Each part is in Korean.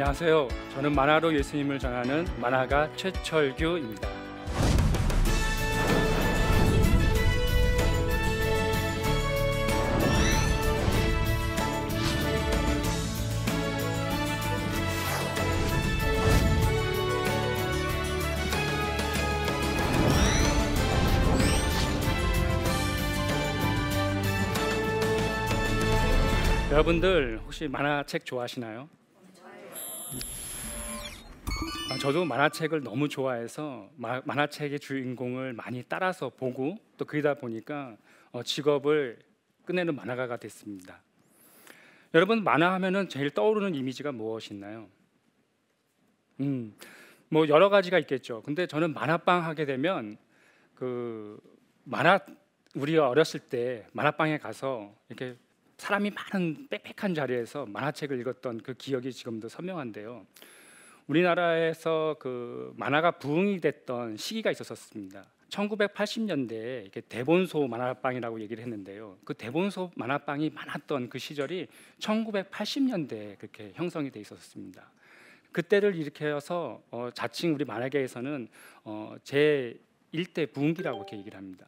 안녕하세요. 저는 만화로 예수님을 전하는 만화가 최철규입니다. 여러분들 혹시 만화책 좋아하시나요? 저도 만화책을 너무 좋아해서 마, 만화책의 주인공을 많이 따라서 보고 또 그러다 보니까 어, 직업을 끝내는 만화가가 됐습니다. 여러분 만화 하면은 제일 떠오르는 이미지가 무엇이나요? 음, 뭐 여러 가지가 있겠죠. 근데 저는 만화방 하게 되면 그 만화 우리가 어렸을 때 만화방에 가서 이렇게 사람이 많은 빽빽한 자리에서 만화책을 읽었던 그 기억이 지금도 선명한데요. 우리나라에서 그 만화가 부흥이 됐던 시기가 있었습니다. 1980년대에 이렇게 대본소 만화방이라고 얘기를 했는데요. 그 대본소 만화방이 많았던 그 시절이 1980년대에 그렇게 형성이 돼 있었습니다. 그때를 일으켜서 어, 자칭 우리 만화계에서는 어, 제 1대 부흥기라고 이렇게 얘기를 합니다.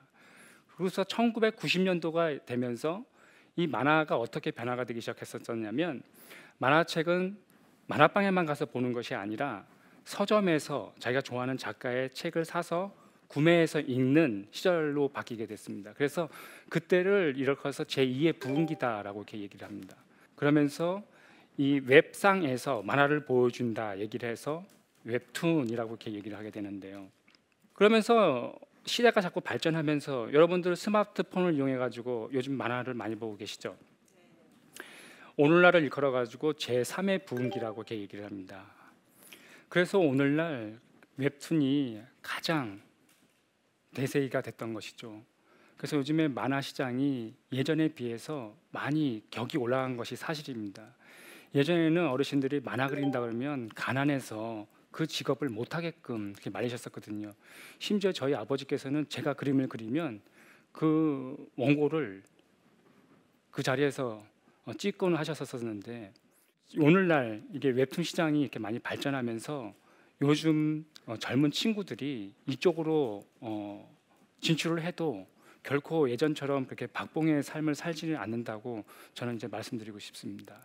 그래서 1990년도가 되면서 이 만화가 어떻게 변화가 되기 시작했었냐면 만화책은 만화방에만 가서 보는 것이 아니라 서점에서 자기가 좋아하는 작가의 책을 사서 구매해서 읽는 시절로 바뀌게 됐습니다. 그래서 그때를 일컬어서 제2의 부흥기다라고 이렇게 얘기를 합니다. 그러면서 이 웹상에서 만화를 보여준다 얘기를 해서 웹툰이라고 이렇게 얘기를 하게 되는데요. 그러면서 시대가 자꾸 발전하면서 여러분들 스마트폰을 이용해 가지고 요즘 만화를 많이 보고 계시죠? 오늘날을 일컬어 가지고 제3의 부흥기라고 이렇게 얘기를 합니다. 그래서 오늘날 웹툰이 가장 대세가 됐던 것이죠. 그래서 요즘에 만화 시장이 예전에 비해서 많이 격이 올라간 것이 사실입니다. 예전에는 어르신들이 만화 그린다 그러면 가난해서 그 직업을 못 하게끔 이렇게 말리셨었거든요. 심지어 저희 아버지께서는 제가 그림을 그리면 그 원고를 그 자리에서 어, 찍곤 하셨었는데 오늘날 이게 웹툰 시장이 이렇게 많이 발전하면서 요즘 어, 젊은 친구들이 이쪽으로 어, 진출을 해도 결코 예전처럼 그렇게 박봉의 삶을 살지는 않는다고 저는 이제 말씀드리고 싶습니다.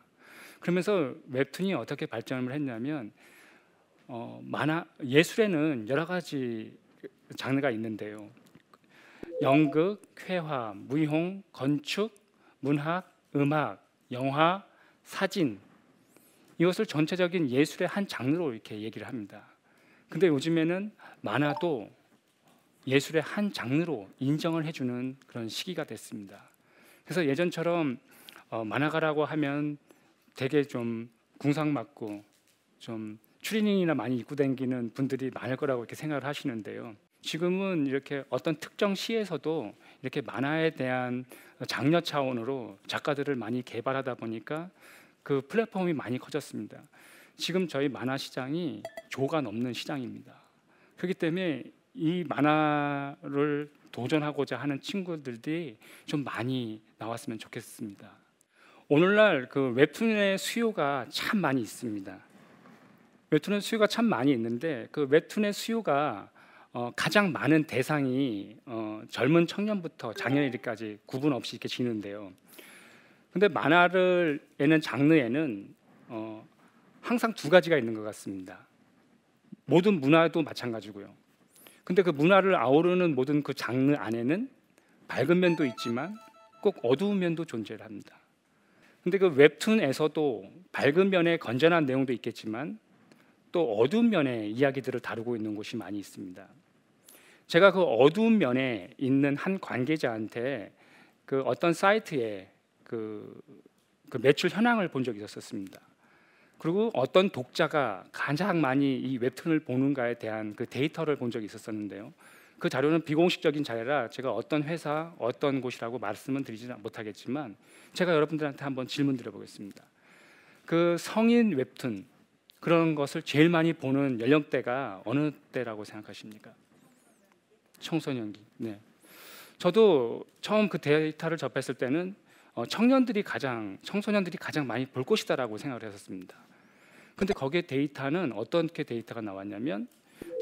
그러면서 웹툰이 어떻게 발전을 했냐면 어, 만화 예술에는 여러 가지 장르가 있는데요. 연극, 회화, 무용, 건축, 문학, 음악, 영화, 사진 이것을 전체적인 예술의 한 장르로 이렇게 얘기를 합니다. 근데 요즘에는 만화도 예술의 한 장르로 인정을 해주는 그런 시기가 됐습니다. 그래서 예전처럼 어, 만화가라고 하면 되게 좀 궁상 맞고 좀 추리닝이나 많이 입고 다니는 분들이 많을 거라고 이렇게 생각을 하시는데요. 지금은 이렇게 어떤 특정 시에서도 이렇게 만화에 대한 장려 차원으로 작가들을 많이 개발하다 보니까 그 플랫폼이 많이 커졌습니다. 지금 저희 만화 시장이 조가 넘는 시장입니다. 그렇기 때문에 이 만화를 도전하고자 하는 친구들이 좀 많이 나왔으면 좋겠습니다. 오늘날 그 웹툰의 수요가 참 많이 있습니다. 웹툰의 수요가 참 많이 있는데 그 웹툰의 수요가 어, 가장 많은 대상이 어, 젊은 청년부터 장년일까지 구분 없이 이렇게 지는데요. 근데 만화를 에는 장르에는 어, 항상 두 가지가 있는 것 같습니다. 모든 문화도 마찬가지고요. 근데 그 문화를 아우르는 모든 그 장르 안에는 밝은 면도 있지만 꼭 어두운 면도 존재를 합니다. 근데 그 웹툰에서도 밝은 면에 건전한 내용도 있겠지만 또 어두운 면의 이야기들을 다루고 있는 곳이 많이 있습니다. 제가 그 어두운 면에 있는 한 관계자한테 그 어떤 사이트에 그, 그 매출 현황을 본 적이 있었습니다. 그리고 어떤 독자가 가장 많이 이 웹툰을 보는가에 대한 그 데이터를 본 적이 있었었는데요. 그 자료는 비공식적인 자료라 제가 어떤 회사, 어떤 곳이라고 말씀은 드리지 못하겠지만 제가 여러분들한테 한번 질문 드려보겠습니다. 그 성인 웹툰 그런 것을 제일 많이 보는 연령대가 어느 때라고 생각하십니까? 청소년기. 네. 저도 처음 그 데이터를 접했을 때는 어, 청년들이 가장 청소년들이 가장 많이 볼 것이다라고 생각을 했었습니다. 근데 거기에 데이터는 어떻게 데이터가 나왔냐면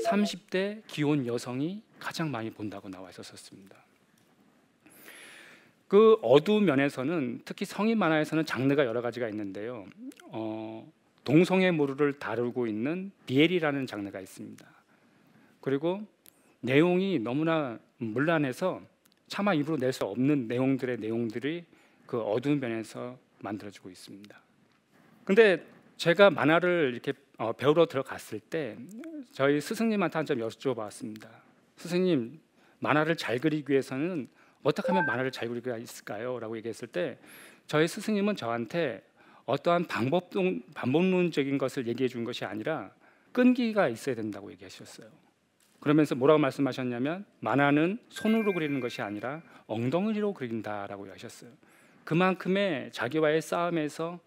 30대 기혼 여성이 가장 많이 본다고 나와 있었습니다. 그 어두운 면에서는 특히 성인 만화에서는 장르가 여러 가지가 있는데요. 어, 동성애 모르를 다루고 있는 비엘이라는 장르가 있습니다. 그리고 내용이 너무나 문란해서 차마 입으로 낼 수 없는 내용들의 내용들이 그 어두운 면에서 만들어지고 있습니다. 근데 제가 만화를 이렇게 어, 배우러 들어갔을 때 저희 스승님한테 한 점 여쭤봤습니다. 스승님 만화를 잘 그리기 위해서는 어떻게 하면 만화를 잘 그릴 수 있을까요? 라고 얘기했을 때 저희 스승님은 저한테 어떠한 방법론, 반복론적인 것을 얘기해 준 것이 아니라 끈기가 있어야 된다고 얘기하셨어요. 그러면서 뭐라고 말씀하셨냐면 만화는 손으로 그리는 것이 아니라 엉덩이로 그린다라고 하셨어요. 그만큼의 자기와의 싸움에서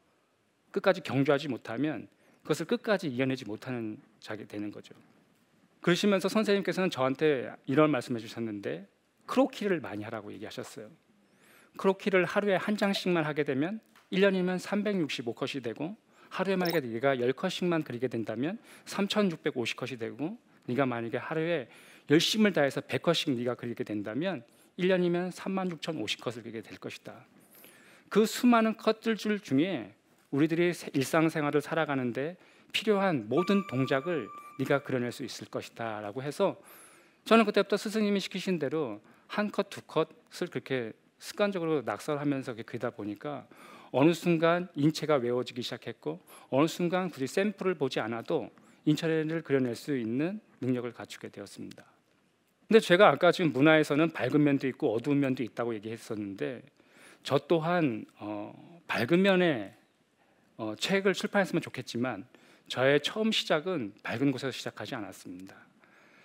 끝까지 경주하지 못하면 그것을 끝까지 이겨내지 못하는 자게 되는 거죠. 그러시면서 선생님께서는 저한테 이런 말씀해 주셨는데 크로키를 많이 하라고 얘기하셨어요. 크로키를 하루에 한 장씩만 하게 되면 1년이면 365컷이 되고 하루에 만약에 네가 10컷씩만 그리게 된다면 3650컷이 되고 네가 만약에 하루에 열심을 다해서 100컷씩 네가 그리게 된다면 1년이면 36,050컷을 그리게 될 것이다. 그 수많은 컷들 중에 우리들이 일상생활을 살아가는데 필요한 모든 동작을 네가 그려낼 수 있을 것이다라고 해서 저는 그때부터 스승님이 시키신 대로 한 컷, 두 컷을 그렇게 습관적으로 낙서하면서 그리다 보니까 어느 순간 인체가 외워지기 시작했고 어느 순간 굳이 샘플을 보지 않아도 인체를 그려낼 수 있는 능력을 갖추게 되었습니다. 근데 제가 아까 지금 문화에서는 밝은 면도 있고 어두운 면도 있다고 얘기했었는데 저 또한 어, 밝은 면의 어, 책을 출판했으면 좋겠지만 저의 처음 시작은 밝은 곳에서 시작하지 않았습니다.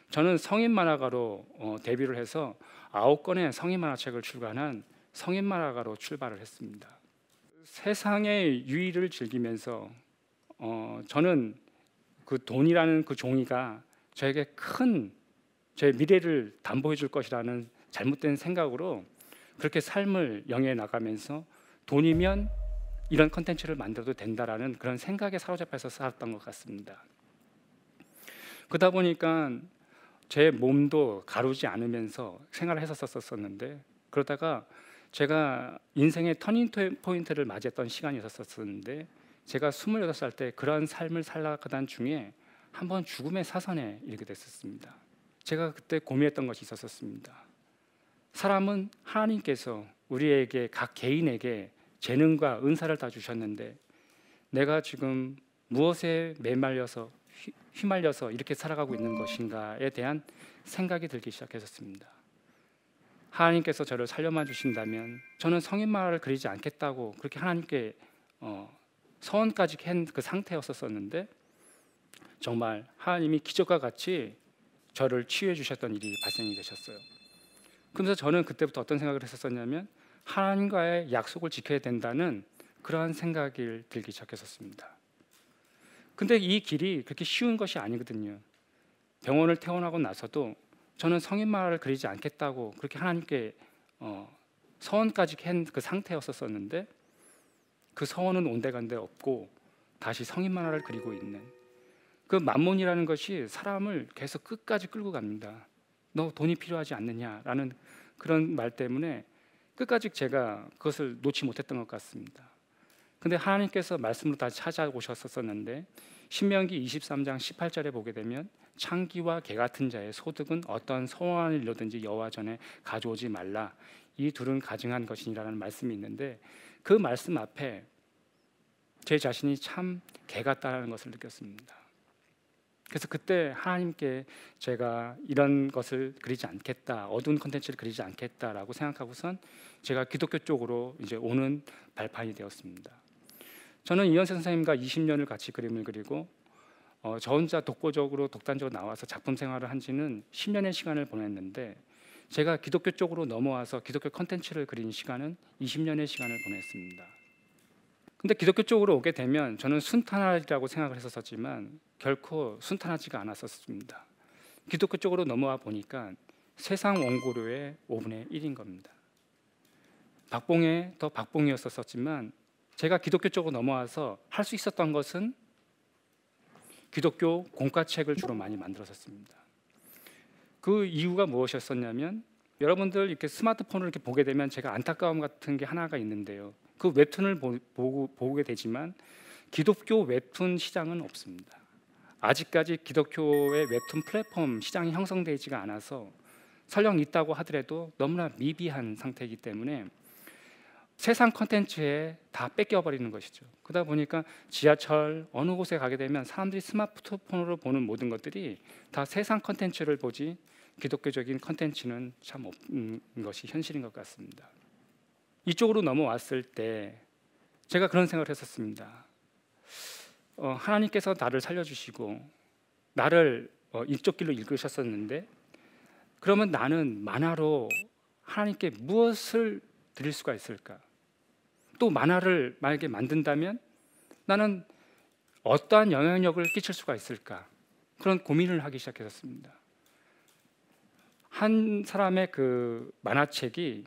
저는 성인 만화가로 어, 데뷔를 해서 아홉 권의 성인 만화책을 출간한 성인 만화가로 출발을 했습니다. 세상의 유의를 즐기면서 어, 저는 그 돈이라는 그 종이가 저에게 큰 제 미래를 담보해 줄 것이라는 잘못된 생각으로 그렇게 삶을 영위해 나가면서 돈이면 이런 컨텐츠를 만들어도 된다라는 그런 생각에 사로잡혀서 살았던 것 같습니다. 그러다 보니까 제 몸도 가누지 않으면서 생활을 했었었는데 그러다가 제가 인생의 turning point를 맞이했던 시간이었었는데 제가 26살 때 그런 삶을 살아가던 중에 한 번 죽음의 사선에 이르게 됐었습니다. 제가 그때 고민했던 것이 있었습니다. 사람은 하나님께서 우리에게 각 개인에게 재능과 은사를 다 주셨는데 내가 지금 무엇에 매말려서 휘말려서 이렇게 살아가고 있는 것인가에 대한 생각이 들기 시작했었습니다. 하나님께서 저를 살려만 주신다면 저는 성인만화를 그리지 않겠다고 그렇게 하나님께 어, 서원까지 한 그 상태였었는데 정말 하나님이 기적과 같이 저를 치유해 주셨던 일이 발생이 되셨어요. 그래서 저는 그때부터 어떤 생각을 했었냐면 하나님과의 약속을 지켜야 된다는 그러한 생각이 들기 시작했었습니다. 근데 이 길이 그렇게 쉬운 것이 아니거든요. 병원을 퇴원하고 나서도 저는 성인 만화를 그리지 않겠다고 그렇게 하나님께 어, 서원까지 한 그 상태였었는데 그 서원은 온데간데 없고 다시 성인 만화를 그리고 있는 그 만몬이라는 것이 사람을 계속 끝까지 끌고 갑니다. 너 돈이 필요하지 않느냐라는 그런 말 때문에 끝까지 제가 그것을 놓지 못했던 것 같습니다. 근데 하나님께서 말씀으로 다시 찾아오셨었는데 신명기 23장 18절에 보게 되면 창기와 개 같은 자의 소득은 어떤 소원을 이루든지 여호와 전에 가져오지 말라. 이 둘은 가증한 것이니라는 말씀이 있는데 그 말씀 앞에 제 자신이 참 개 같다는 것을 느꼈습니다. 그래서 그때 하나님께 제가 이런 것을 그리지 않겠다, 어두운 컨텐츠를 그리지 않겠다라고 생각하고선 제가 기독교 쪽으로 이제 오는 발판이 되었습니다. 저는 이현세 선생님과 20년을 같이 그림을 그리고 어, 저 혼자 독보적으로 독단적으로 나와서 작품 생활을 한 지는 10년의 시간을 보냈는데 제가 기독교 쪽으로 넘어와서 기독교 컨텐츠를 그린 시간은 20년의 시간을 보냈습니다. 근데 기독교 쪽으로 오게 되면 저는 순탄하리라고 생각을 했었지만 결코 순탄하지가 않았었습니다. 기독교 쪽으로 넘어와 보니까 세상 원고료의 5분의 1인 겁니다. 박봉의 더 박봉이었었지만 제가 기독교 쪽으로 넘어와서 할 수 있었던 것은 기독교 공과책을 주로 많이 만들었었습니다. 그 이유가 무엇이었었냐면 여러분들 이렇게 스마트폰을 이렇게 보게 되면 제가 안타까움 같은 게 하나가 있는데요. 그 웹툰을 보, 고 보게 되지만 기독교 웹툰 시장은 없습니다. 아직까지 기독교의 웹툰 플랫폼 시장이 형성되지가 않아서 설령 있다고 하더라도 너무나 미비한 상태이기 때문에 세상 컨텐츠에 다 뺏겨버리는 것이죠. 그러다 보니까 지하철 어느 곳에 가게 되면 사람들이 스마트폰으로 보는 모든 것들이 다 세상 컨텐츠를 보지 기독교적인 컨텐츠는 참 없는 것이 현실인 것 같습니다. 이쪽으로 넘어왔을 때 제가 그런 생각을 했었습니다. 어, 하나님께서 나를 살려주시고 나를 어, 이쪽 길로 이끄셨었는데 그러면 나는 만화로 하나님께 무엇을 드릴 수가 있을까? 또 만화를 만약에 만든다면 나는 어떠한 영향력을 끼칠 수가 있을까? 그런 고민을 하기 시작했습니다. 한 사람의 그 만화책이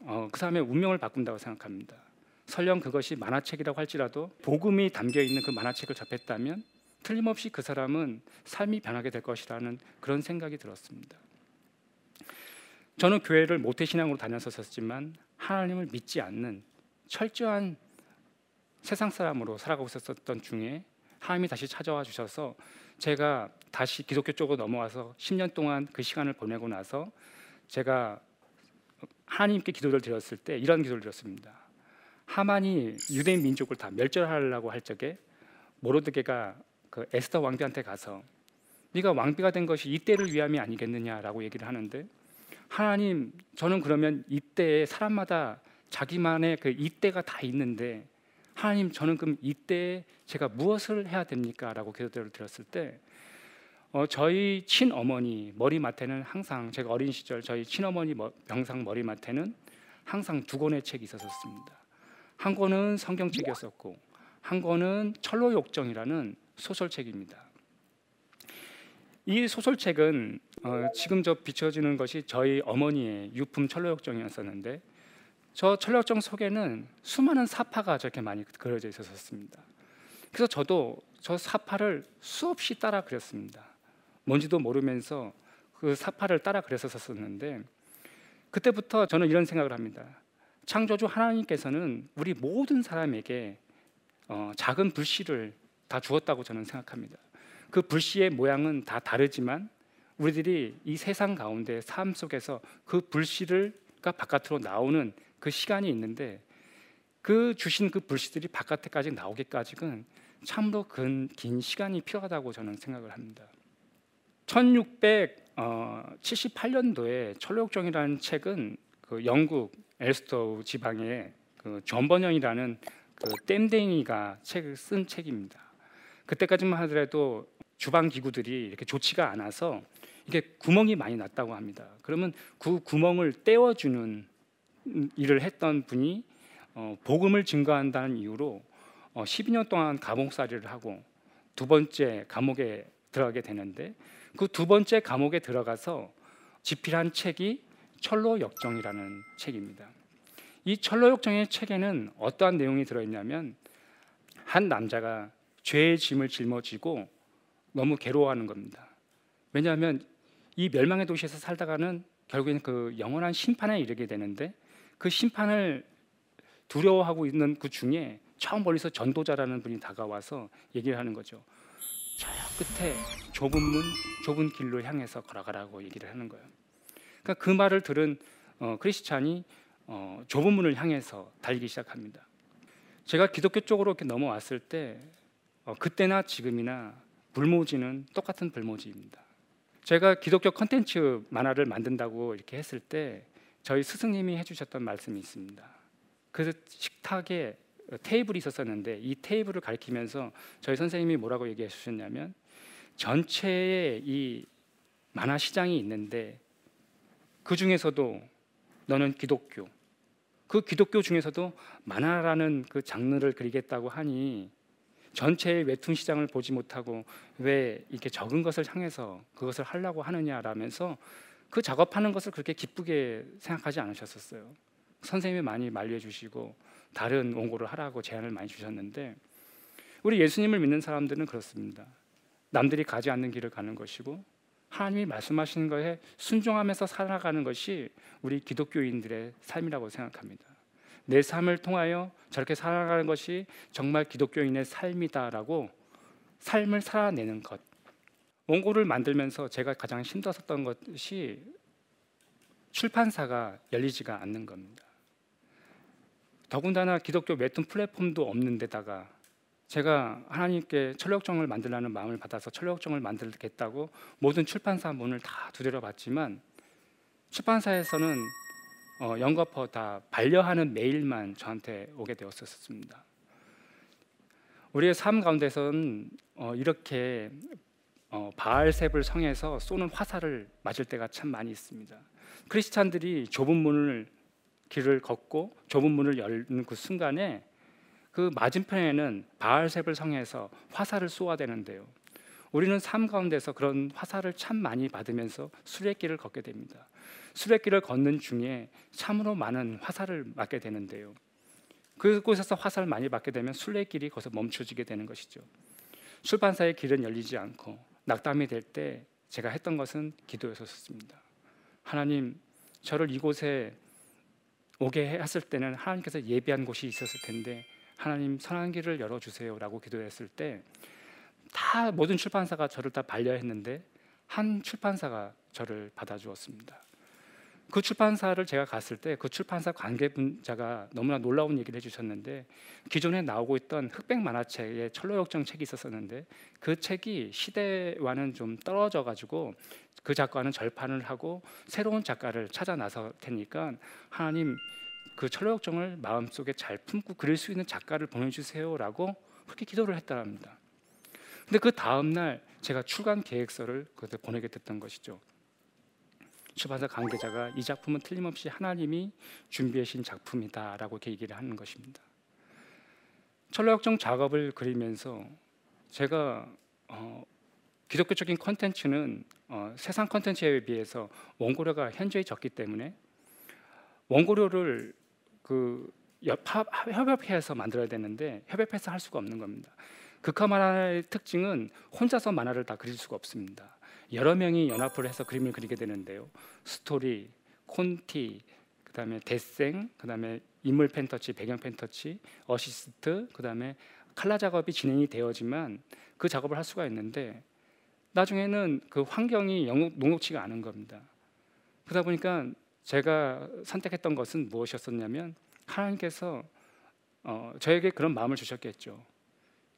어, 그 사람의 운명을 바꾼다고 생각합니다. 설령 그것이 만화책이라고 할지라도 복음이 담겨 있는 그 만화책을 접했다면 틀림없이 그 사람은 삶이 변하게 될 것이라는 그런 생각이 들었습니다. 저는 교회를 모태 신앙으로 다녔었지만 하나님을 믿지 않는 철저한 세상 사람으로 살아가고 있었던 중에 하나님이 다시 찾아와 주셔서 제가 다시 기독교 쪽으로 넘어와서 10년 동안 그 시간을 보내고 나서 제가 하나님께 기도를 드렸을 때 이런 기도를 드렸습니다. 하만이 유대인 민족을 다 멸절하려고 할 적에 모로드게가 그 에스더 왕비한테 가서 네가 왕비가 된 것이 이때를 위함이 아니겠느냐라고 얘기를 하는데 하나님 저는 그러면 이때에 사람마다 자기만의 그 이때가 다 있는데 하나님 저는 그럼 이때 제가 무엇을 해야 됩니까?라고 기도를 드렸을 때 어, 저희 친어머니 머리맡에는 항상 제가 어린 시절 저희 친어머니 병상 머리맡에는 항상 두 권의 책이 있었습니다. 한 권은 성경책이었었고 한 권은 철로 욕정이라는 소설책입니다. 이 소설책은 어, 지금 저 비춰지는 것이 저희 어머니의 유품 철로 욕정이었었는데 저 철력정 속에는 수많은 사파가 저렇게 많이 그려져 있었습니다. 그래서 저도 저 사파를 수없이 따라 그렸습니다. 뭔지도 모르면서 그 사파를 따라 그렸었었는데 그때부터 저는 이런 생각을 합니다. 창조주 하나님께서는 우리 모든 사람에게 어, 작은 불씨를 다 주었다고 저는 생각합니다. 그 불씨의 모양은 다 다르지만 우리들이 이 세상 가운데 삶 속에서 그 불씨가 바깥으로 나오는 그 시간이 있는데 그 주신 그 불씨들이 바깥에까지 나오기까지는 참으로 긴 시간이 필요하다고 저는 생각을 합니다. 1678년도에 철록정이라는 책은 그 영국 엘스토 지방의 그 존버년이라는 그 댐댕이가 책을 쓴 책입니다. 그때까지만 하더라도 주방 기구들이 이렇게 좋지가 않아서 이게 구멍이 많이 났다고 합니다. 그러면 그 구멍을 떼어주는 일을 했던 분이 어, 복음을 증거한다는 이유로 어, 12년 동안 감옥살이를 하고 두 번째 감옥에 들어가게 되는데 그 두 번째 감옥에 들어가서 집필한 책이 철로 역정이라는 책입니다. 이 철로 역정의 책에는 어떠한 내용이 들어있냐면 한 남자가 죄의 짐을 짊어지고 너무 괴로워하는 겁니다. 왜냐하면 이 멸망의 도시에서 살다가는 결국에는 그 영원한 심판에 이르게 되는데 그 심판을 두려워하고 있는 그 중에 처음 멀리서 전도자라는 분이 다가와서 얘기를 하는 거죠. 저 끝에 좁은 문, 좁은 길로 향해서 걸어가라고 얘기를 하는 거예요. 그러니까 그 말을 들은 어, 크리스찬이 어, 좁은 문을 향해서 달리기 시작합니다. 제가 기독교 쪽으로 이렇게 넘어왔을 때 어, 그때나 지금이나 불모지는 똑같은 불모지입니다. 제가 기독교 컨텐츠 만화를 만든다고 이렇게 했을 때 저희 스승님이 해주셨던 말씀이 있습니다. 그 식탁에 테이블이 있었었는데 이 테이블을 가리키면서 저희 선생님이 뭐라고 얘기해 주셨냐면 전체의 이 만화 시장이 있는데 그 중에서도 너는 기독교 그 기독교 중에서도 만화라는 그 장르를 그리겠다고 하니 전체의 웹툰 시장을 보지 못하고 왜 이렇게 적은 것을 향해서 그것을 하려고 하느냐라면서 그 작업하는 것을 그렇게 기쁘게 생각하지 않으셨었어요. 선생님이 많이 만류해 주시고 다른 원고를 하라고 제안을 많이 주셨는데 우리 예수님을 믿는 사람들은 그렇습니다. 남들이 가지 않는 길을 가는 것이고 하나님이 말씀하시는 것에 순종하면서 살아가는 것이 우리 기독교인들의 삶이라고 생각합니다. 내 삶을 통하여 저렇게 살아가는 것이 정말 기독교인의 삶이다라고 삶을 살아내는 것. 원고를 만들면서 제가 가장 힘들었던 것이 출판사가 열리지가 않는 겁니다. 더군다나 기독교 웹툰 플랫폼도 없는 데다가 제가 하나님께 철력정을 만들라는 마음을 받아서 철력정을 만들겠다고 모든 출판사 문을 다 두드려 봤지만 출판사에서는 어, 영거퍼 다 반려하는 메일만 저한테 오게 되었었습니다. 우리의 삶 가운데서는 어, 이렇게 어, 바알셉을 성에서 쏘는 화살을 맞을 때가 참 많이 있습니다. 크리스찬들이 좁은 문을 길을 걷고 좁은 문을 열는 그 순간에 그 맞은편에는 바알셉을 성에서 화살을 쏘아 되는데요. 우리는 삶 가운데서 그런 화살을 참 많이 받으면서 수레길을 걷게 됩니다. 수레길을 걷는 중에 참으로 많은 화살을 맞게 되는데요. 그곳에서 화살을 많이 받게 되면 순례길이 거기서 멈춰지게 되는 것이죠. 출판사의 길은 열리지 않고 낙담이 될 때 제가 했던 것은 기도였었습니다. 하나님, 저를 이곳에 오게 했을 때는 하나님께서 예비한 곳이 있었을 텐데 하나님 선한 길을 열어 주세요라고 기도했을 때 다 모든 출판사가 저를 다 반려했는데 한 출판사가 저를 받아주었습니다. 그 출판사를 제가 갔을 때 그 출판사 관계분자가 너무나 놀라운 얘기를 해주셨는데 기존에 나오고 있던 흑백 만화책에 철로역정 책이 있었었는데 그 책이 시대와는 좀 떨어져 가지고 그 작가는 절판을 하고 새로운 작가를 찾아 나설 테니까 하나님 그 철로역정을 마음속에 잘 품고 그릴 수 있는 작가를 보내주세요라고 그렇게 기도를 했다랍니다. 근데 그 다음 날 제가 출간 계획서를 그때 보내게 됐던 것이죠. 출판사 관계자가 이 작품은 틀림없이 하나님이 준비하신 작품이다라고 얘기를 하는 것입니다. 철로역정 작업을 그리면서 제가 어, 기독교적인 컨텐츠는 어, 세상 컨텐츠에 비해서 원고료가 현저히 적기 때문에 원고료를 그 협업해서 만들어야 되는데 협업해서 할 수가 없는 겁니다. 극화 만화의 특징은 혼자서 만화를 다 그릴 수가 없습니다. 여러 명이 연합을 해서 그림을 그리게 되는데요. 스토리, 콘티, 그다음에 데생, 그다음에 인물 펜터치, 배경 펜터치, 어시스트, 그다음에 칼라 작업이 진행이 되어지만 그 작업을 할 수가 있는데 나중에는 그 환경이 녹록치가 않은 겁니다. 그러다 보니까 제가 선택했던 것은 무엇이었었냐면 하나님께서 어, 저에게 그런 마음을 주셨겠죠.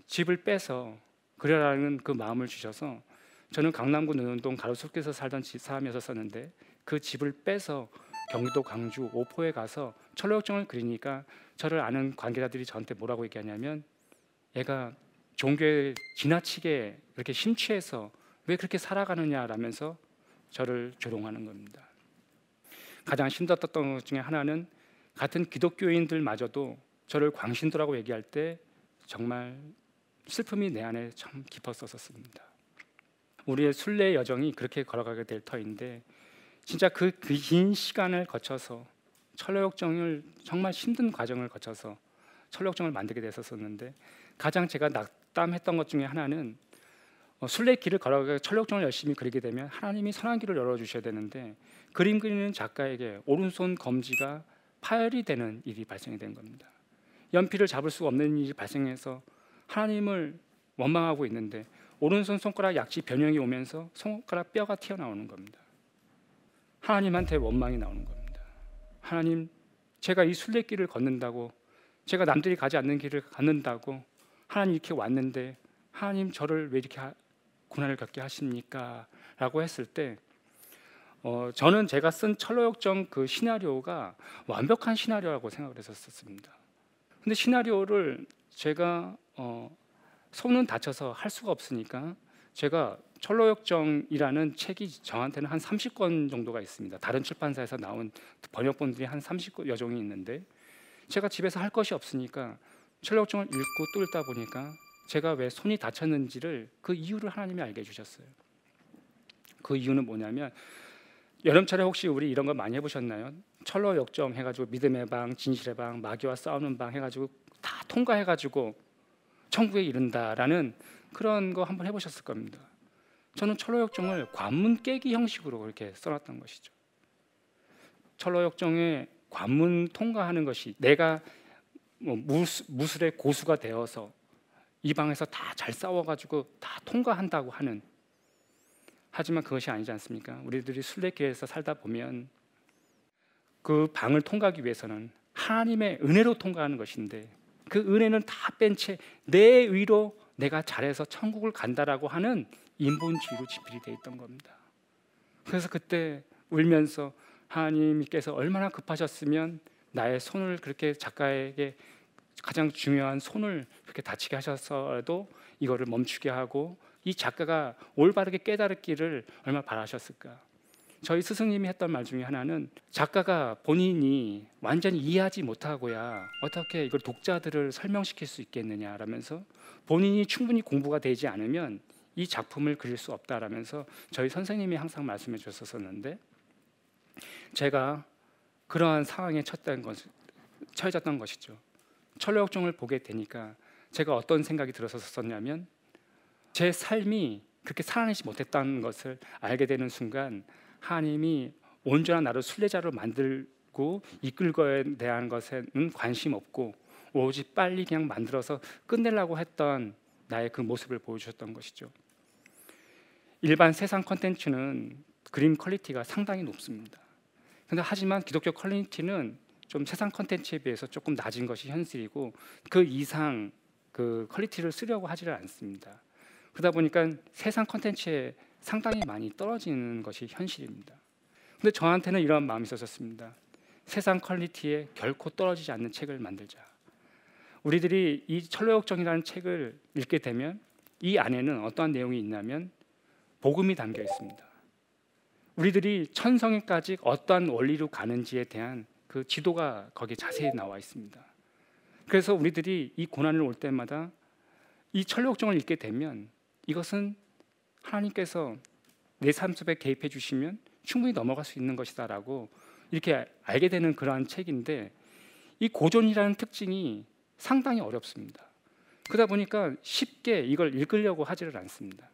집을 빼서 그려라는 그 마음을 주셔서 저는 강남구 논현동 가로수길에서 살던 사람이었었는데 그 집을 빼서 경기도 광주 오포에 가서 철로역정을 그리니까 저를 아는 관계자들이 저한테 뭐라고 얘기하냐면 얘가 종교에 지나치게 그렇게 심취해서 왜 그렇게 살아가느냐라면서 저를 조롱하는 겁니다. 가장 힘들었던 것 중에 하나는 같은 기독교인들마저도 저를 광신도라고 얘기할 때 정말 슬픔이 내 안에 참 깊었었습니다. 우리의 순례 여정이 그렇게 걸어가게 될 터인데 진짜 그 긴 시간을 거쳐서 철로역정을 정말 힘든 과정을 거쳐서 철로역정을 만들게 됐었는데 가장 제가 낙담했던 것 중에 하나는 어, 순례 길을 걸어가 철력정을 열심히 그리게 되면 하나님이 선한 길을 열어주셔야 되는데 그림 그리는 작가에게 오른손 검지가 파열이 되는 일이 발생이 된 겁니다. 연필을 잡을 수 없는 일이 발생해서 하나님을 원망하고 있는데 오른손 손가락 약지 변형이 오면서 손가락 뼈가 튀어나오는 겁니다. 하나님한테 원망이 나오는 겁니다. 하나님, 제가 이 순례길을 걷는다고, 제가 남들이 가지 않는 길을 걷는다고 하나님 이렇게 왔는데 하나님 저를 왜 이렇게 고난을 겪게 하십니까? 라고 했을 때 어, 저는 제가 쓴 철로역정 그 시나리오가 완벽한 시나리오라고 생각을 했었습니다. 근데 시나리오를 제가 어, 손은 다쳐서 할 수가 없으니까 제가 철로역정이라는 책이 저한테는 한 30권 정도가 있습니다. 다른 출판사에서 나온 번역본들이 한 30여 종이 있는데 제가 집에서 할 것이 없으니까 철로역정을 읽고 또 읽다 보니까 제가 왜 손이 다쳤는지를 그 이유를 하나님이 알게 해주셨어요. 그 이유는 뭐냐면 여름철에 혹시 우리 이런 거 많이 해보셨나요? 철로 역정 해가지고 믿음의 방, 진실의 방, 마귀와 싸우는 방 해가지고 다 통과해가지고 천국에 이른다라는 그런 거 한번 해보셨을 겁니다. 저는 철로 역정을 관문 깨기 형식으로 그렇게 써놨던 것이죠. 철로 역정에 관문 통과하는 것이 내가 뭐 무술의 고수가 되어서 이 방에서 다 잘 싸워가지고 다 통과한다고 하는 하지만 그것이 아니지 않습니까? 우리들이 순례길에서 살다 보면 그 방을 통과하기 위해서는 하나님의 은혜로 통과하는 것인데 그 은혜는 다 뺀 채 내 의로 내가 잘해서 천국을 간다라고 하는 인본주의로 지필이 돼 있던 겁니다. 그래서 그때 울면서 하나님께서 얼마나 급하셨으면 나의 손을 그렇게 작가에게 가장 중요한 손을 그렇게 다치게 하셔서도 이거를 멈추게 하고 이 작가가 올바르게 깨달았기를 얼마나 바라셨을까. 저희 스승님이 했던 말 중에 하나는 작가가 본인이 완전히 이해하지 못하고야 어떻게 이걸 독자들을 설명시킬 수 있겠느냐라면서 본인이 충분히 공부가 되지 않으면 이 작품을 그릴 수 없다라면서 저희 선생님이 항상 말씀해 주셨었는데 제가 그러한 상황에 처해졌던 것이죠. 철로역정을 보게 되니까 제가 어떤 생각이 들었었냐면 제 삶이 그렇게 살아내지 못했다는 것을 알게 되는 순간 하나님이 온전한 나를 순례자로 만들고 이끌 거에 대한 것에는 관심 없고 오직 빨리 그냥 만들어서 끝내려고 했던 나의 그 모습을 보여주셨던 것이죠. 일반 세상 컨텐츠는 그림 quality가 상당히 높습니다. 근데 하지만 기독교 quality는 좀 세상 컨텐츠에 비해서 조금 낮은 것이 현실이고 그 이상 그 quality를 쓰려고 하지를 않습니다. 그러다 보니까 세상 컨텐츠에 상당히 많이 떨어지는 것이 현실입니다. 근데 저한테는 이런 마음이 있었습니다. 세상 quality에 결코 떨어지지 않는 책을 만들자. 우리들이 이 천로역정이라는 책을 읽게 되면 이 안에는 어떠한 내용이 있냐면 복음이 담겨 있습니다. 우리들이 천성에까지 어떠한 원리로 가는지에 대한 그 지도가 거기에 자세히 나와 있습니다. 그래서 우리들이 이 고난을 올 때마다 이 철로역정을 읽게 되면 이것은 하나님께서 내 삶 속에 개입해 주시면 충분히 넘어갈 수 있는 것이다라고 이렇게 알게 되는 그러한 책인데 이 고전이라는 특징이 상당히 어렵습니다. 그러다 보니까 쉽게 이걸 읽으려고 하지를 않습니다.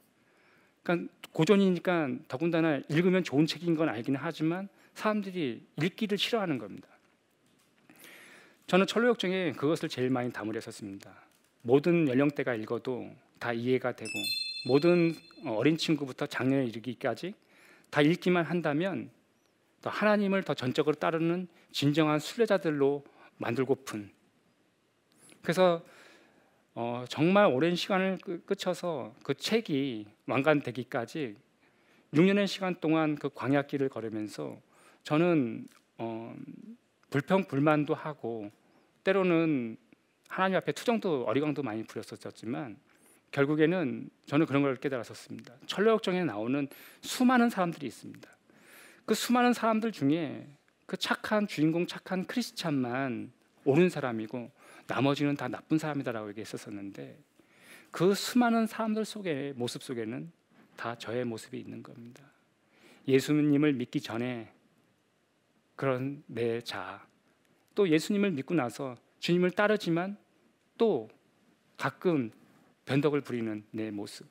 그러니까 고전이니까 더군다나 읽으면 좋은 책인 건 알기는 하지만 사람들이 읽기를 싫어하는 겁니다. 저는 철로역정에 그것을 제일 많이 담으려 었습니다 모든 연령대가 읽어도 다 이해가 되고 모든 어린 친구부터 장년에 이르기까지 다 읽기만 한다면 또 하나님을 더 전적으로 따르는 진정한 순례자들로 만들고픈 그래서 어, 정말 오랜 시간을 끝쳐서 그 책이 완간되기까지 6년의 시간 동안 그 광야길을 걸으면서 저는 어, 불평 불만도 하고 때로는 하나님 앞에 투정도 어리광도 많이 부렸었지만 결국에는 저는 그런 걸 깨달았었습니다. 철로역정에 나오는 수많은 사람들이 있습니다. 그 수많은 사람들 중에 그 착한 주인공 착한 크리스찬만 옳은 사람이고 나머지는 다 나쁜 사람이다라고 얘기했었는데 그 수많은 사람들 속의 모습 속에는 다 저의 모습이 있는 겁니다. 예수님을 믿기 전에 그런 내 자, 또 예수님을 믿고 나서 주님을 따르지만 또 가끔 변덕을 부리는 내 모습.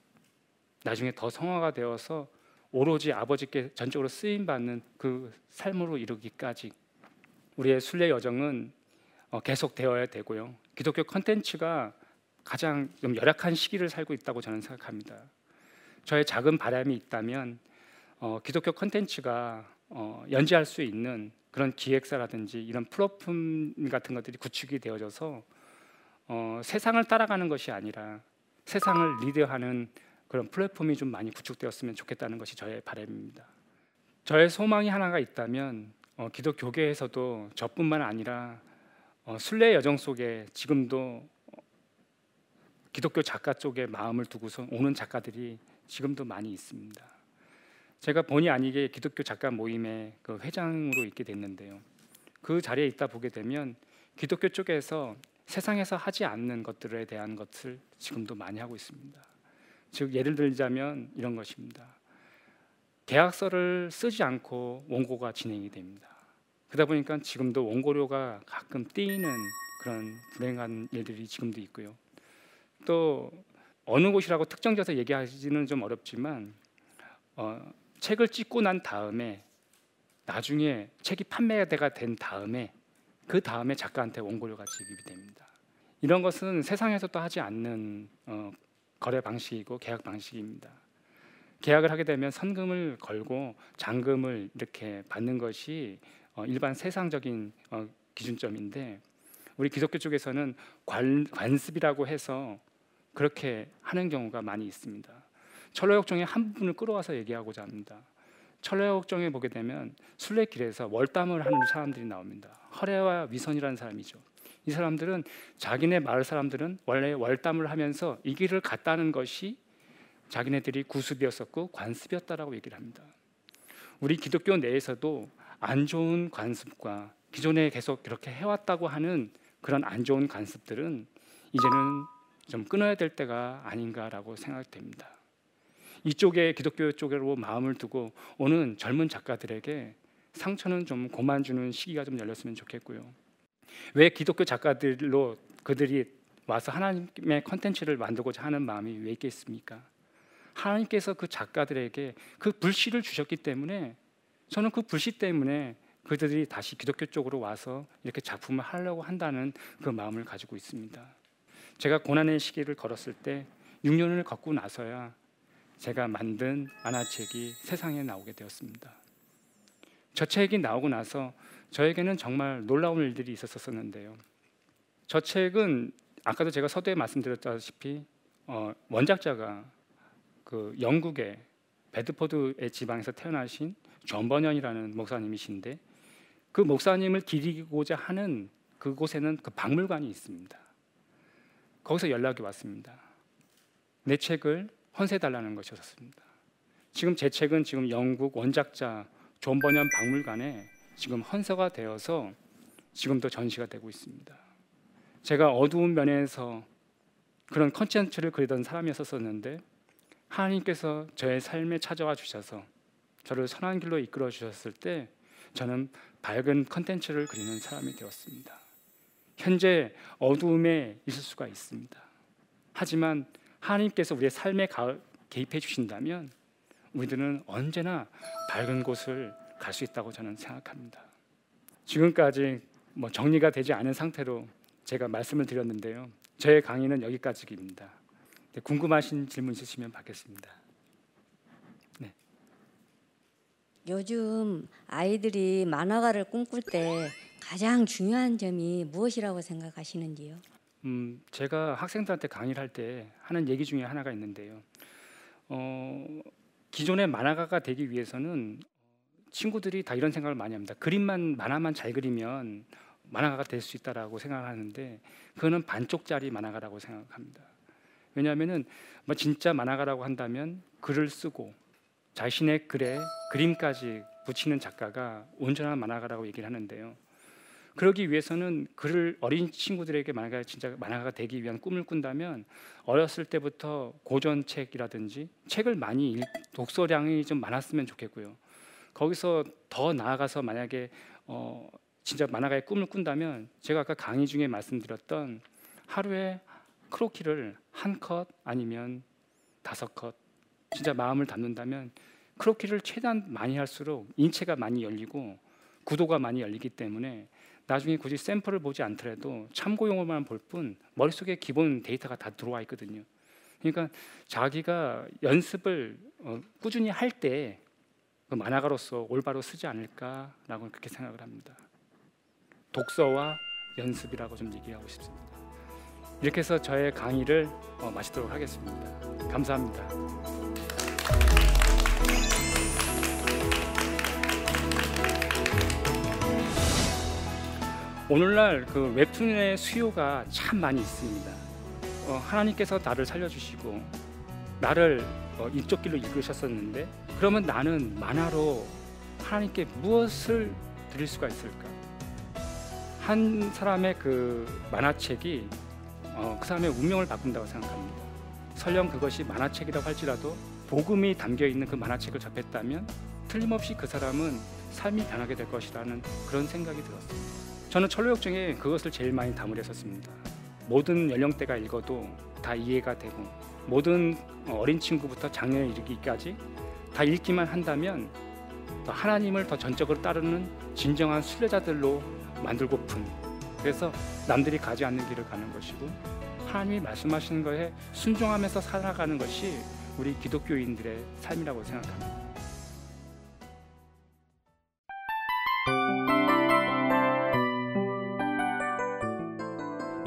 나중에 더 성화가 되어서 오로지 아버지께 전적으로 쓰임 받는 그 삶으로 이르기까지 우리의 순례 여정은 어, 계속 되어야 되고요. 기독교 컨텐츠가 가장 좀 열악한 시기를 살고 있다고 저는 생각합니다. 저의 작은 바람이 있다면 어, 기독교 컨텐츠가 어, 연재할 수 있는 그런 기획사라든지 이런 플랫폼 같은 것들이 구축이 되어져서 어, 세상을 따라가는 것이 아니라 세상을 리드하는 그런 플랫폼이 좀 많이 구축되었으면 좋겠다는 것이 저의 바람입니다. 저의 소망이 하나가 있다면 어, 기독교계에서도 저뿐만 아니라 어, 순례 여정 속에 지금도 기독교 작가 쪽에 마음을 두고서 오는 작가들이 지금도 많이 있습니다. 제가 본의 아니게 기독교 작가 모임의 그 회장으로 있게 됐는데요. 그 자리에 있다 보게 되면 기독교 쪽에서 세상에서 하지 않는 것들에 대한 것을 지금도 많이 하고 있습니다. 즉 예를 들자면 이런 것입니다. 계약서를 쓰지 않고 원고가 진행이 됩니다. 그러다 보니까 지금도 원고료가 가끔 떼이는 그런 불행한 일들이 지금도 있고요. 또 어느 곳이라고 특정져서 얘기하기는 좀 어렵지만 어, 책을 찍고 난 다음에 나중에 책이 판매가 된 다음에 그 다음에 작가한테 원고료가 지급이 됩니다. 이런 것은 세상에서도 하지 않는 어, 거래 방식이고 계약 방식입니다. 계약을 하게 되면 선금을 걸고 잔금을 이렇게 받는 것이 어, 일반 세상적인 어, 기준점인데 우리 기독교 쪽에서는 관, 관습이라고 해서 그렇게 하는 경우가 많이 있습니다. 철로역정의 한 부분을 끌어와서 얘기하고자 합니다. 철로역정에 보게 되면 순례길에서 월담을 하는 사람들이 나옵니다. 허례와 위선이라는 사람이죠. 이 사람들은 자기네 마을 사람들은 원래 월담을 하면서 이 길을 갔다는 것이 자기네들이 구습이었었고 관습이었다라고 얘기를 합니다. 우리 기독교 내에서도 안 좋은 관습과 기존에 계속 그렇게 해왔다고 하는 그런 안 좋은 관습들은 이제는 좀 끊어야 될 때가 아닌가라고 생각됩니다. 이쪽에 기독교 쪽으로 마음을 두고 오는 젊은 작가들에게 상처는 좀 고만 주는 시기가 좀 열렸으면 좋겠고요. 왜 기독교 작가들로 그들이 와서 하나님의 컨텐츠를 만들고자 하는 마음이 왜 있겠습니까? 하나님께서 그 작가들에게 그 불씨를 주셨기 때문에 저는 그 불씨 때문에 그들이 다시 기독교 쪽으로 와서 이렇게 작품을 하려고 한다는 그 마음을 가지고 있습니다. 제가 고난의 시기를 걸었을 때 6년을 걷고 나서야 제가 만든 만화책이 세상에 나오게 되었습니다. 저 책이 나오고 나서 저에게는 정말 놀라운 일들이 있었었는데요. 저 책은 아까도 제가 서두에 말씀드렸다시피 어, 원작자가 그 영국의 베드포드의 지방에서 태어나신 존 번연이라는 목사님이신데 그 목사님을 기리고자 하는 그곳에는 그 박물관이 있습니다. 거기서 연락이 왔습니다. 내 책을 헌서해 달라는 것이었습니다. 지금 제 책은 지금 영국 원작자 존 번연 박물관에 지금 헌서가 되어서 지금도 전시가 되고 있습니다. 제가 어두운 면에서 그런 컨텐츠를 그리던 사람이었었는데 하나님께서 저의 삶에 찾아와 주셔서 저를 선한 길로 이끌어 주셨을 때 저는 밝은 컨텐츠를 그리는 사람이 되었습니다. 현재 어두움에 있을 수가 있습니다. 하지만 하나님께서 우리의 삶에 개입해 주신다면 우리들은 언제나 밝은 곳을 갈 수 있다고 저는 생각합니다. 지금까지 뭐 정리가 되지 않은 상태로 제가 말씀을 드렸는데요. 저의 강의는 여기까지입니다. 네, 궁금하신 질문 있으시면 받겠습니다. 네. 요즘 아이들이 만화가를 꿈꿀 때 가장 중요한 점이 무엇이라고 생각하시는지요? 음, 제가 학생들한테 강의를 할 때 하는 얘기 중에 하나가 있는데요. 어, 기존의 만화가가 되기 위해서는 친구들이 다 이런 생각을 많이 합니다. 그림만 만화만 잘 그리면 만화가가 될 수 있다라고 생각하는데 그거는 반쪽짜리 만화가라고 생각합니다. 왜냐하면은 뭐 진짜 만화가라고 한다면 글을 쓰고 자신의 글에 그림까지 붙이는 작가가 온전한 만화가라고 얘기를 하는데요. 그러기 위해서는 글을 어린 친구들에게 만화가 진짜 만화가가 되기 위한 꿈을 꾼다면 어렸을 때부터 고전 책이라든지 책을 많이 읽, 독서량이 좀 많았으면 좋겠고요. 거기서 더 나아가서 만약에 어, 진짜 만화가의 꿈을 꾼다면 제가 아까 강의 중에 말씀드렸던 하루에 크로키를 한 컷 아니면 다섯 컷 진짜 마음을 담는다면 크로키를 최대한 많이 할수록 인체가 많이 열리고 구도가 많이 열리기 때문에 나중에 굳이 샘플을 보지 않더라도 참고 용어만 볼 뿐 머릿속에 기본 데이터가 다 들어와 있거든요. 그러니까 자기가 연습을 어, 꾸준히 할때 그 만화가로서 올바로 쓰지 않을까라고 그렇게 생각을 합니다. 독서와 연습이라고 좀 얘기하고 싶습니다. 이렇게 해서 저의 강의를 어, 마치도록 하겠습니다. 감사합니다. 오늘날 그 웹툰의 수요가 참 많이 있습니다. 어, 하나님께서 나를 살려주시고 나를 어, 이쪽 길로 이끄셨었는데 그러면 나는 만화로 하나님께 무엇을 드릴 수가 있을까? 한 사람의 그 만화책이 어, 그 사람의 운명을 바꾼다고 생각합니다. 설령 그것이 만화책이라고 할지라도 복음이 담겨 있는 그 만화책을 접했다면 틀림없이 그 사람은 삶이 변하게 될 것이라는 그런 생각이 들었습니다. 저는 철로역정에 그것을 제일 많이 담으려 했었습니다. 모든 연령대가 읽어도 다 이해가 되고 모든 어린 친구부터 장년에 이르기까지 다 읽기만 한다면 더 하나님을 더 전적으로 따르는 진정한 순례자들로 만들고픈 그래서 남들이 가지 않는 길을 가는 것이고 하나님이 말씀하시는 거에 순종하면서 살아가는 것이 우리 기독교인들의 삶이라고 생각합니다.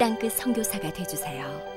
땅끝 선교사가 되주세요.